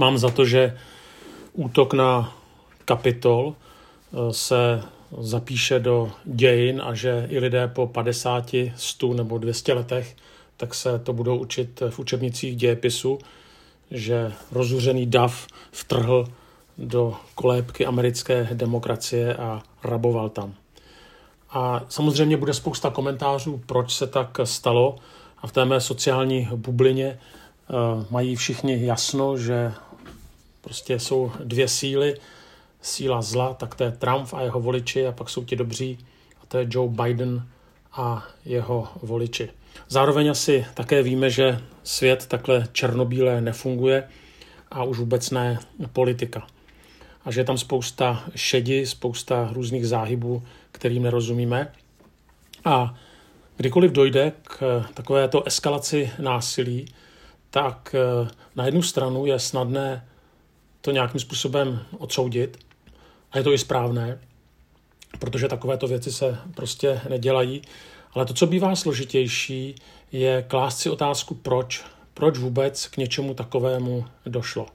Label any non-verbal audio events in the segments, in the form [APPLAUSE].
Mám za to, že útok na Kapitol eh, se zapíše do dějin a že i lidé po 50, 100 nebo 200 letech tak se to budou učit v učebnicích dějepisu, že rozuřený dav vtrhl do kolébky americké demokracie a raboval tam. A samozřejmě bude spousta komentářů, proč se tak stalo. A v té mé sociální bublině uh, mají všichni jasno, že prostě jsou dvě síly. Síla zla, tak to je Trump a jeho voliči, a pak jsou ti dobří, a to je Joe Biden a jeho voliči. Zároveň asi také víme, že svět takhle černobílé nefunguje a už vůbec ne politika. A že je tam spousta šedi, spousta různých záhybů, kterým nerozumíme. A kdykoliv dojde k takovéto eskalaci násilí, tak eh, na jednu stranu je snadné to nějakým způsobem odsoudit a je to i správné, protože takovéto věci se prostě nedělají. Ale to, co bývá složitější, je klást si otázku, proč. Proč vůbec k něčemu takovému došlo.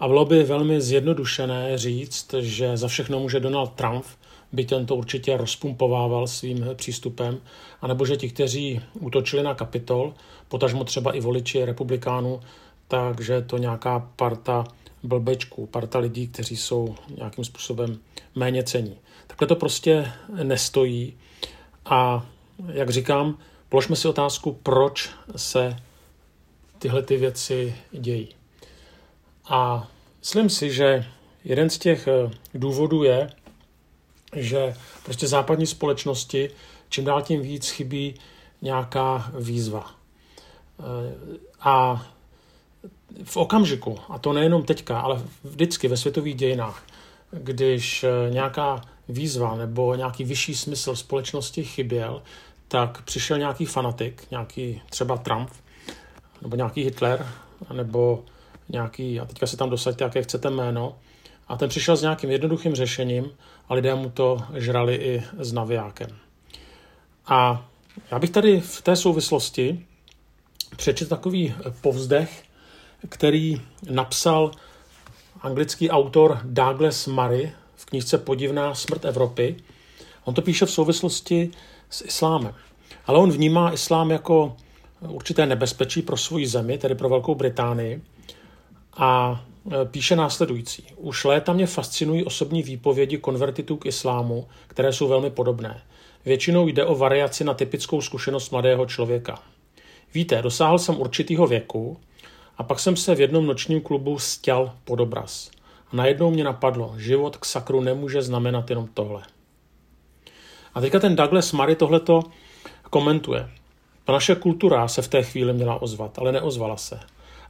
A bylo by velmi zjednodušené říct, že za všechno může Donald Trump, by ten to určitě rozpumpovával svým přístupem, anebo že ti, kteří útočili na Kapitol, potažmo třeba i voliči republikánů, takže to nějaká parta blbečků, parta lidí, kteří jsou nějakým způsobem méně cení. Takhle to prostě nestojí a jak říkám, položme si otázku, proč se tyhle ty věci dějí. A myslím si, že jeden z těch eh, důvodů je, že prostě západní společnosti čím dál tím víc chybí nějaká výzva. Eh, a v okamžiku, a to nejenom teďka, ale vždycky ve světových dějinách, když eh, nějaká výzva nebo nějaký vyšší smysl společnosti chyběl, tak přišel nějaký fanatik, nějaký třeba Trump, nebo nějaký Hitler, nebo nějaký, a teďka si tam dosaďte, jaké chcete jméno, a ten přišel s nějakým jednoduchým řešením a lidé mu to žrali i s navijákem. A já bych tady v té souvislosti přečet takový povzdech, který napsal anglický autor Douglas Murray v knižce Podivná smrt Evropy. On to píše v souvislosti s islámem. Ale on vnímá islám jako určité nebezpečí pro svoji zemi, tedy pro Velkou Británii. A e, píše následující. Už léta mě fascinují osobní výpovědi konvertitů k islámu, které jsou velmi podobné. Většinou jde o variaci na typickou zkušenost mladého člověka. Víte, dosáhl jsem určitého věku a pak jsem se v jednom nočním klubu stěl pod obraz. A najednou mě napadlo, život k sakru nemůže znamenat jenom tohle. A teďka ten Douglas Murray tohleto komentuje. Ta naše kultura se v té chvíli měla ozvat, ale neozvala se.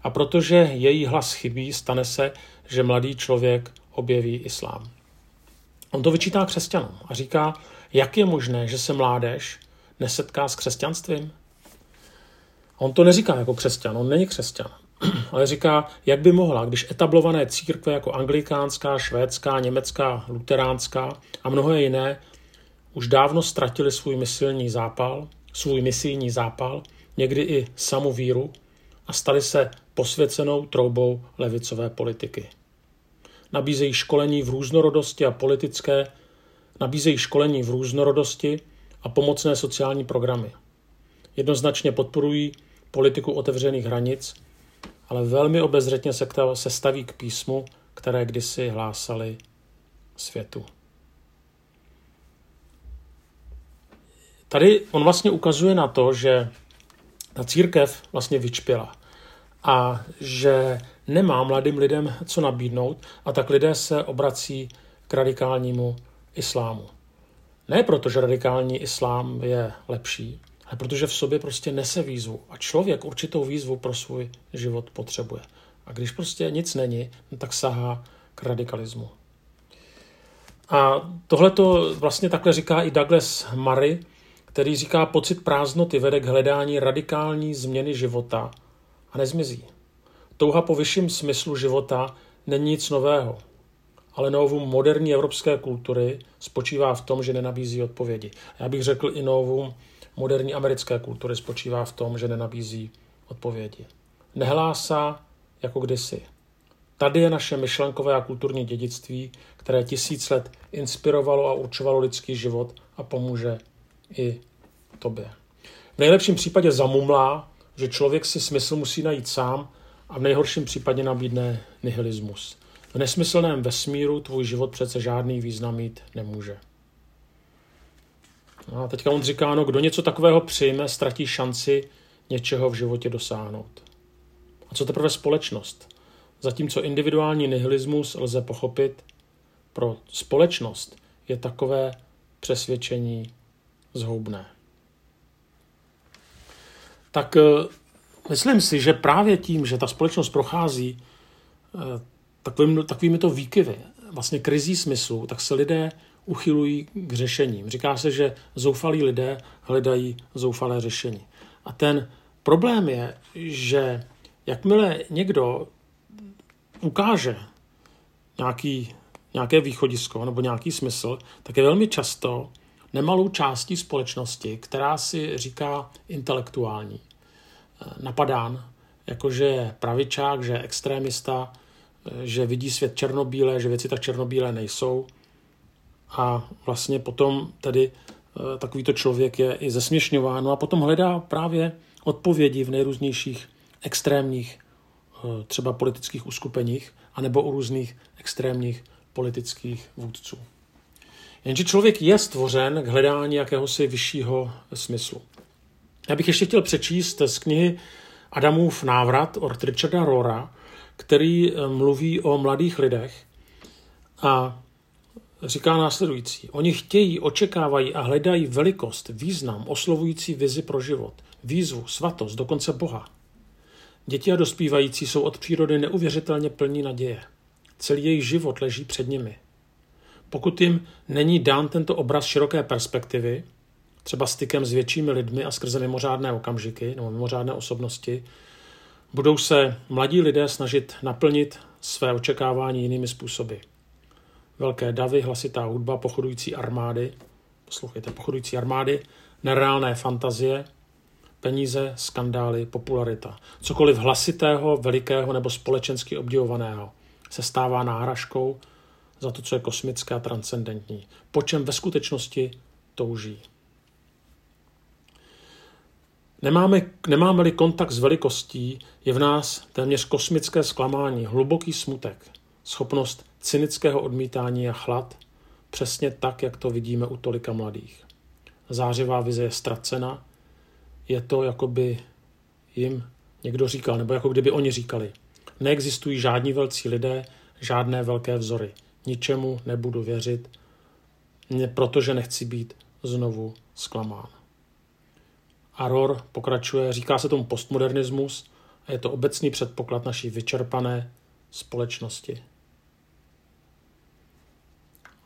A protože její hlas chybí, stane se, že mladý člověk objeví islám. On to vyčítá křesťanům a říká, jak je možné, že se mládež nesetká s křesťanstvím? On to neříká jako křesťan, on není křesťan, [CLEARS THROAT] ale říká, jak by mohla, když etablované církve jako anglikánská, švédská, německá, luteránská a mnohé jiné už dávno ztratili svůj misilní zápal, svůj misijní zápal, někdy i samu víru a stali se posvěcenou troubou levicové politiky. Nabízejí školení v různorodosti a politické, nabízejí školení v různorodosti a pomocné sociální programy. Jednoznačně podporují politiku otevřených hranic, ale velmi obezřetně se staví k písmu, které kdysi hlásali světu. Tady on vlastně ukazuje na to, že ta církev vlastně vyčpěla a že nemá mladým lidem co nabídnout a tak lidé se obrací k radikálnímu islámu. Ne proto, že radikální islám je lepší, ale protože v sobě prostě nese výzvu a člověk určitou výzvu pro svůj život potřebuje. A když prostě nic není, no tak sahá k radikalismu. A tohle to vlastně takhle říká i Douglas Murray, který říká, pocit prázdnoty vede k hledání radikální změny života a nezmizí. Touha po vyšším smyslu života není nic nového, ale novum moderní evropské kultury spočívá v tom, že nenabízí odpovědi. Já bych řekl i novum moderní americké kultury spočívá v tom, že nenabízí odpovědi. Nehlásá jako kdysi, Tady je naše myšlenkové a kulturní dědictví, které tisíc let inspirovalo a určovalo lidský život a pomůže i tobě. V nejlepším případě zamumlá, že člověk si smysl musí najít sám a v nejhorším případě nabídne nihilismus. V nesmyslném vesmíru tvůj život přece žádný význam mít nemůže. No a teďka on říká, no kdo něco takového přijme, ztratí šanci něčeho v životě dosáhnout. A co teprve společnost? Zatímco individuální nihilismus lze pochopit, pro společnost je takové přesvědčení zhoubné. Tak eh, myslím si, že právě tím, že ta společnost prochází eh, takovým, takovými to výkyvy, vlastně krizí smyslu, tak se lidé uchylují k řešením. Říká se, že zoufalí lidé hledají zoufalé řešení. A ten problém je, že jakmile někdo ukáže nějaký, nějaké východisko nebo nějaký smysl, tak je velmi často nemalou částí společnosti, která si říká intelektuální. Napadán, jakože je pravičák, že je extrémista, že vidí svět černobílé, že věci tak černobílé nejsou. A vlastně potom tedy eh, takovýto člověk je i zesměšňován no a potom hledá právě odpovědi v nejrůznějších extrémních eh, třeba politických uskupeních anebo u různých extrémních politických vůdců. Jenže člověk je stvořen k hledání jakéhosi vyššího smyslu. Já bych ještě chtěl přečíst z knihy Adamův návrat od Richarda Rora, který eh, mluví o mladých lidech a říká následující. Oni chtějí, očekávají a hledají velikost, význam, oslovující vizi pro život, výzvu, svatost, dokonce Boha. Děti a dospívající jsou od přírody neuvěřitelně plní naděje. Celý jejich život leží před nimi. Pokud jim není dán tento obraz široké perspektivy, třeba stykem s většími lidmi a skrze mimořádné okamžiky nebo mimořádné osobnosti, budou se mladí lidé snažit naplnit své očekávání jinými způsoby. Velké davy, hlasitá hudba, pochodující armády, poslouchejte, pochodující armády, nereálné fantazie, peníze, skandály, popularita. Cokoliv hlasitého, velikého nebo společensky obdivovaného se stává náhražkou za to, co je kosmické a transcendentní, po čem ve skutečnosti touží. Nemáme, nemáme-li kontakt s velikostí, je v nás téměř kosmické zklamání, hluboký smutek, schopnost cynického odmítání a chlad, přesně tak, jak to vidíme u tolika mladých. Zářivá vize je ztracena, je to, jako by jim někdo říkal, nebo jako kdyby oni říkali. Neexistují žádní velcí lidé, žádné velké vzory. Ničemu nebudu věřit, protože nechci být znovu zklamán. Aror pokračuje, říká se tomu postmodernismus a je to obecný předpoklad naší vyčerpané společnosti.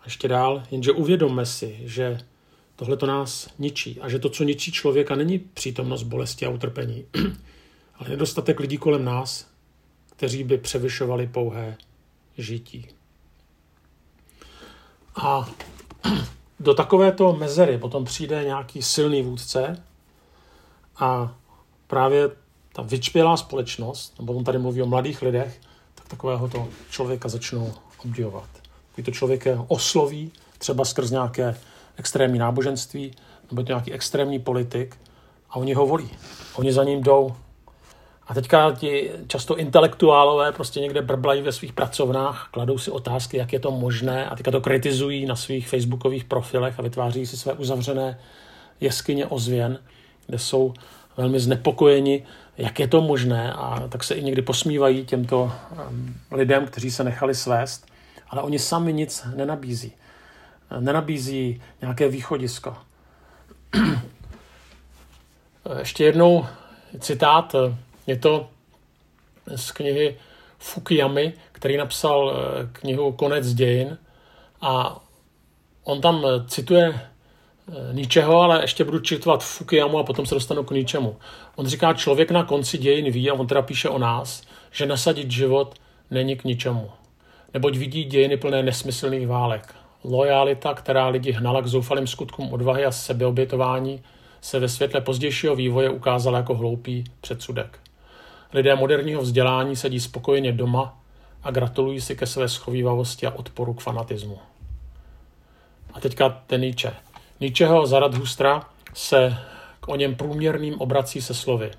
Ještě dál, jenže uvědomme si, že tohle to nás ničí a že to, co ničí člověka, není přítomnost bolesti a utrpení, [CLEARS THROAT] ale nedostatek lidí kolem nás, kteří by převyšovali pouhé žití. A [CLEARS THROAT] do takovéto mezery potom přijde nějaký silný vůdce, a právě ta vyčpělá společnost, nebo on tady mluví o mladých lidech, tak takového to člověka začnou obdivovat. Takový to člověk je osloví, třeba skrz nějaké extrémní náboženství, nebo to nějaký extrémní politik, a oni ho volí. Oni za ním jdou. A teďka ti často intelektuálové prostě někde brblají ve svých pracovnách, kladou si otázky, jak je to možné a teďka to kritizují na svých facebookových profilech a vytváří si své uzavřené jeskyně ozvěn kde jsou velmi znepokojeni, jak je to možné a tak se i někdy posmívají těmto um, lidem, kteří se nechali svést, ale oni sami nic nenabízí. Nenabízí nějaké východisko. [CLEARS THROAT] Ještě jednou citát, je to z knihy Fukuyamy, který napsal eh, knihu Konec dějin a on tam cituje Eh, ničeho, ale ještě budu čitovat Fukuyamu a potom se dostanu k ničemu. On říká, člověk na konci dějin ví, a on teda píše o nás, že nasadit život není k ničemu. Neboť vidí dějiny plné nesmyslných válek. Lojalita, která lidi hnala k zoufalým skutkům odvahy a sebeobětování, se ve světle pozdějšího vývoje ukázala jako hloupý předsudek. Lidé moderního vzdělání sedí spokojeně doma a gratulují si ke své schovývavosti a odporu k fanatismu. A teďka ten Nietzsche. Nietzscheho Zaradhustra se k o něm průměrným obrací se slovy.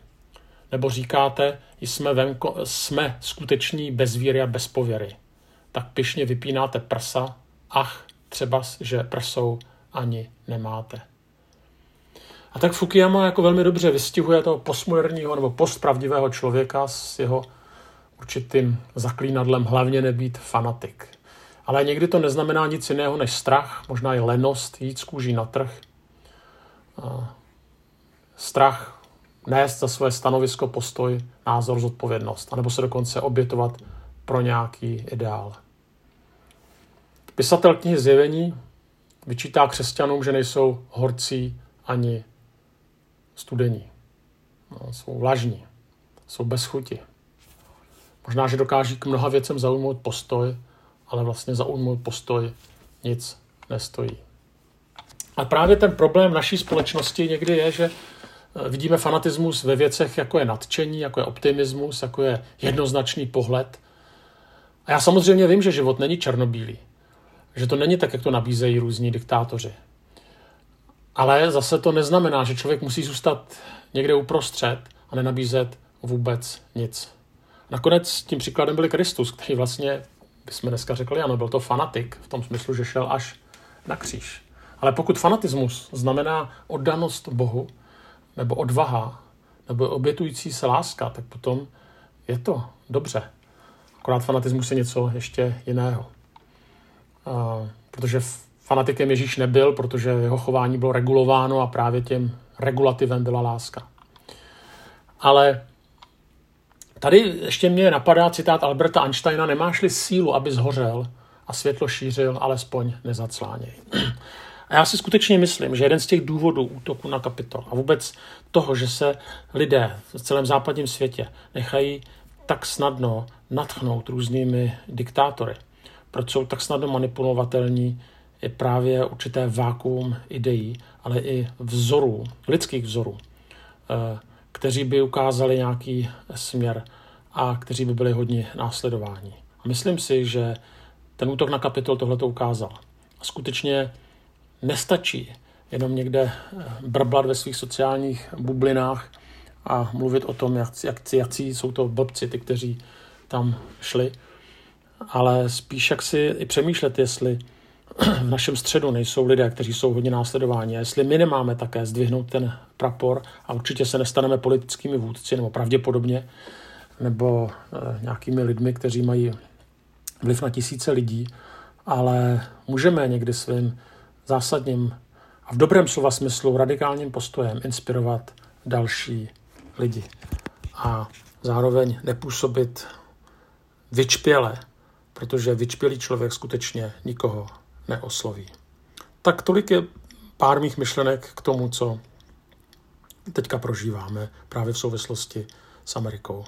Nebo říkáte, jsme, venko, jsme skuteční bez víry a bez pověry. Tak pišně vypínáte prsa, ach, třeba, že prsou ani nemáte. A tak Fukuyama jako velmi dobře vystihuje toho postmoderního nebo postpravdivého člověka s jeho určitým zaklínadlem hlavně nebýt fanatik. Ale někdy to neznamená nic jiného než strach, možná i lenost, jít z kůží na trh. Strach nést za své stanovisko, postoj, názor, zodpovědnost, anebo se dokonce obětovat pro nějaký ideál. Pisatel knihy Zjevení vyčítá křesťanům, že nejsou horcí ani studení. No, jsou vlažní, jsou bez chuti. Možná, že dokáží k mnoha věcem zaujmout postoj, ale vlastně zaujmout postoj nic nestojí. A právě ten problém naší společnosti někdy je, že eh, vidíme fanatismus ve věcech, jako je nadšení, jako je optimismus, jako je jednoznačný pohled. A já samozřejmě vím, že život není černobílý. Že to není tak, jak to nabízejí různí diktátoři. Ale zase to neznamená, že člověk musí zůstat někde uprostřed a nenabízet vůbec nic. Nakonec tím příkladem byl Kristus, který vlastně, bychom dneska řekli, ano, byl to fanatik, v tom smyslu, že šel až na kříž. Ale pokud fanatismus znamená oddanost Bohu, nebo odvaha, nebo obětující se láska, tak potom je to dobře. Akorát fanatismus je něco ještě jiného. A, protože fanatikem Ježíš nebyl, protože jeho chování bylo regulováno a právě tím regulativem byla láska. Ale tady ještě mě napadá citát Alberta Einsteina, nemáš-li sílu, aby zhořel a světlo šířil, alespoň nezacláněj. A já si skutečně myslím, že jeden z těch důvodů útoku na kapitol a vůbec toho, že se lidé v celém západním světě nechají tak snadno natchnout různými diktátory, proč jsou tak snadno manipulovatelní, je právě určité vákuum ideí, ale i vzorů, lidských vzorů, eh, kteří by ukázali nějaký směr a kteří by byli hodně následováni. A myslím si, že ten útok na kapitol tohle to ukázal. A skutečně nestačí jenom někde eh, brblat ve svých sociálních bublinách a mluvit o tom, jak, jak, jakcí jsou to blbci, ty, kteří tam šli, ale spíš jak si i přemýšlet, jestli v našem středu nejsou lidé, kteří jsou hodně následováni. A jestli my nemáme také zdvihnout ten prapor a určitě se nestaneme politickými vůdci, nebo pravděpodobně, nebo e, nějakými lidmi, kteří mají vliv na tisíce lidí, ale můžeme někdy svým zásadním a v dobrém slova smyslu radikálním postojem inspirovat další lidi a zároveň nepůsobit vyčpěle, protože vyčpělý člověk skutečně nikoho neosloví. Tak tolik je pár mých myšlenek k tomu, co teďka prožíváme právě v souvislosti s Amerikou.